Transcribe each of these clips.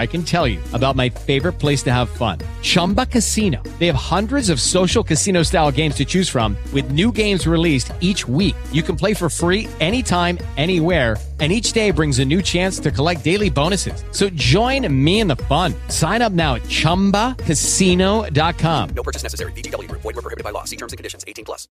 I can tell you about my favorite place to have fun. Chumba Casino. They have hundreds of social casino style games to choose from with new games released each week. You can play for free anytime, anywhere and each day brings a new chance to collect daily bonuses. So join me in the fun. Sign up now at ChumbaCasino.com. No purchase necessary. VGW Group. Void were prohibited by law. See terms and conditions. 18 plus.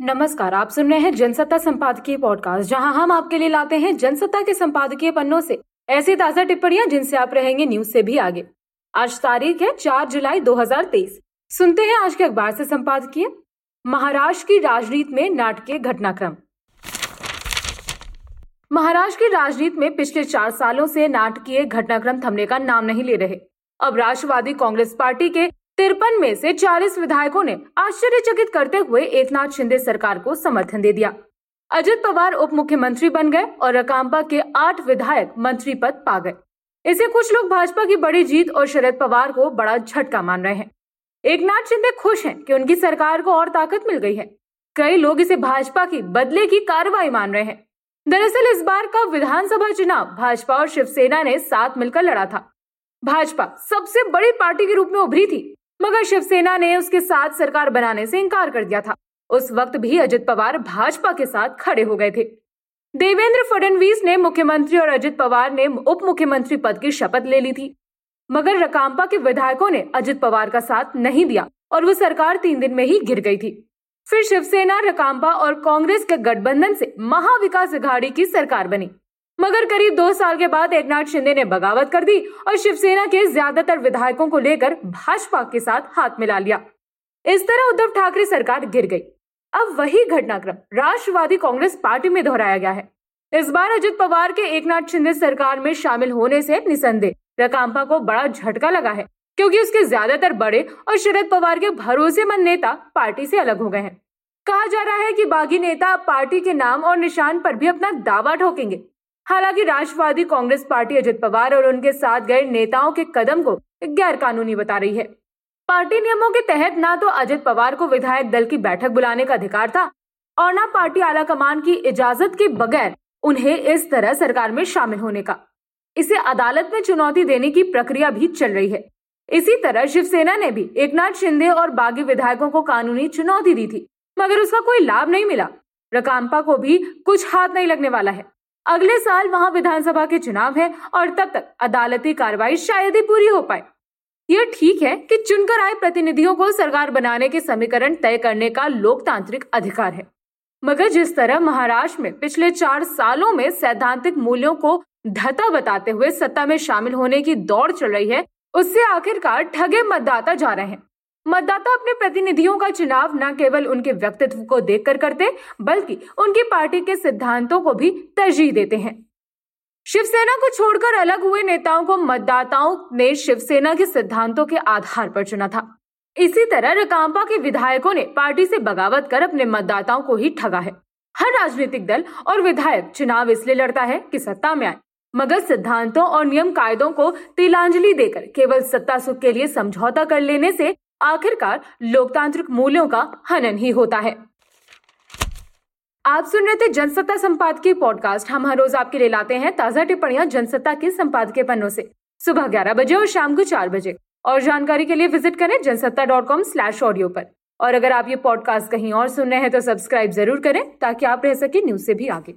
नमस्कार आप सुन रहे हैं जनसत्ता संपादकीय podcast जहां हम आपके लिए लाते हैं जनसत्ता के संपादकीय पन्नों से ऐसी ताज़ा टिप्पणियाँ जिनसे आप रहेंगे न्यूज़ से भी आगे। आज तारीख है 4 जुलाई 2023 सुनते हैं आज के अखबार से संपादकीय। महाराष्ट्र की राजनीति में नाटकीय घटनाक्रम। महाराष्ट्र की राजनीति में पिछले चार सालों से नाटकीय घटनाक्रम थमने का नाम नहीं ले रहे। अब राष्ट्रवादी कांग्रेस पार्टी के तिरपन में से 40 विधायकों ने आश्चर्यचकित करते हुए एकनाथ शिंदे सरकार को समर्थन दे दिया। अजित पवार उप मुख्यमंत्री बन गए और रकाम्पा के आठ विधायक मंत्री पद पा गए। इसे कुछ लोग भाजपा की बड़ी जीत और शरद पवार को बड़ा झटका मान रहे हैं। एक नाथ शिंदे खुश हैं कि उनकी सरकार को और ताकत मिल गई है। कई लोग इसे भाजपा की बदले की कार्रवाई मान रहे हैं। दरअसल इस बार का विधानसभा चुनाव भाजपा और शिवसेना ने साथ मिलकर लड़ा था। भाजपा सबसे बड़ी पार्टी के रूप में उभरी थी, मगर शिवसेना ने उसके साथ सरकार बनाने से इनकार कर दिया था। उस वक्त भी अजित पवार भाजपा के साथ खड़े हो गए थे। देवेंद्र फडणवीस ने मुख्यमंत्री और अजित पवार ने उप मुख्यमंत्री पद की शपथ ले ली थी। मगर रकाम्पा के विधायकों ने अजित पवार का साथ नहीं दिया और वो सरकार तीन दिन में ही गिर गई थी। फिर शिवसेना रकाम्पा और कांग्रेस के गठबंधन से महाविकास अघाड़ी की सरकार बनी। मगर करीब दो साल के बाद एकनाथ शिंदे ने बगावत कर दी और शिवसेना के ज़्यादातर विधायकों को लेकर भाजपा के साथ हाथ मिला लिया। इस तरह उद्धव ठाकरे सरकार गिर गई। अब वही घटनाक्रम राष्ट्रवादी कांग्रेस पार्टी में दोहराया गया है। इस बार अजित पवार के एकनाथ शिंदे सरकार में शामिल होने से निसंदेह रकाम्पा को बड़ा झटका लगा है, क्योंकि उसके ज़्यादातर बड़े और शरद पवार के भरोसेमंद नेता पार्टी से अलग हो गए हैं। कहा जा रहा है कि बागी नेता पार्टी के नाम और निशान पर भी अपना दावा ठोकेंगे। हालाँकि राष्ट्रवादी कांग्रेस पार्टी अजित पवार और उनके साथ गए नेताओं के कदम को गैर कानूनी बता रही है। पार्टी नियमों के तहत ना तो अजित पवार को विधायक दल की बैठक बुलाने का अधिकार था और न पार्टी आला कमान की इजाज़त के बगैर उन्हें इस तरह सरकार में शामिल होने का। इसे अदालत में चुनौती देने की प्रक्रिया भी चल रही है। इसी तरह शिवसेना ने भी एकनाथ शिंदे और बागी विधायकों को कानूनी चुनौती दी थी, मगर उसका कोई लाभ नहीं मिला। रकाम्पा को भी कुछ हाथ नहीं लगने वाला है। अगले साल वहाँ विधानसभा के चुनाव है और तब तक अदालती कार्रवाई शायद ही पूरी हो पाए। यह ठीक है कि चुनकर आए प्रतिनिधियों को सरकार बनाने के समीकरण तय करने का लोकतांत्रिक अधिकार है। मगर जिस तरह महाराष्ट्र में पिछले चार सालों में सैद्धांतिक मूल्यों को धता बताते हुए सत्ता में शामिल होने की दौड़ चल रही है, उससे आखिरकार ठगे मतदाता जा रहे हैं। मतदाता अपने प्रतिनिधियों का चुनाव न केवल उनके व्यक्तित्व को देखकर करते, बल्कि उनकी पार्टी के सिद्धांतों को भी तरजीह देते हैं। शिवसेना को छोड़कर अलग हुए नेताओं को मतदाताओं ने शिवसेना के सिद्धांतों के आधार पर चुना था। इसी तरह रकाम्पा के विधायकों ने पार्टी से बगावत कर अपने मतदाताओं को ही ठगा है। हर राजनीतिक दल और विधायक चुनाव इसलिए लड़ता है कि सत्ता में आए। मगर सिद्धांतों और नियम कायदों को तिलांजलि देकर केवल सत्ता सुख के लिए समझौता कर लेने से आखिरकार लोकतांत्रिक मूल्यों का हनन ही होता है। आप सुन रहे थे जनसत्ता संपादकीय पॉडकास्ट। हम हर रोज आपके लिए लाते हैं ताज़ा टिप्पणियाँ जनसत्ता के संपादकीय पन्नों से। सुबह ग्यारह बजे और शाम को चार बजे। और जानकारी के लिए विज़िट करें Jansatta dot com slash audio पर। और अगर आप ये पॉडकास्ट कहीं और सुन रहे हैं तो सब्सक्राइब ज़रूर करें ताकि आप रह सके न्यूज़ से भी आगे।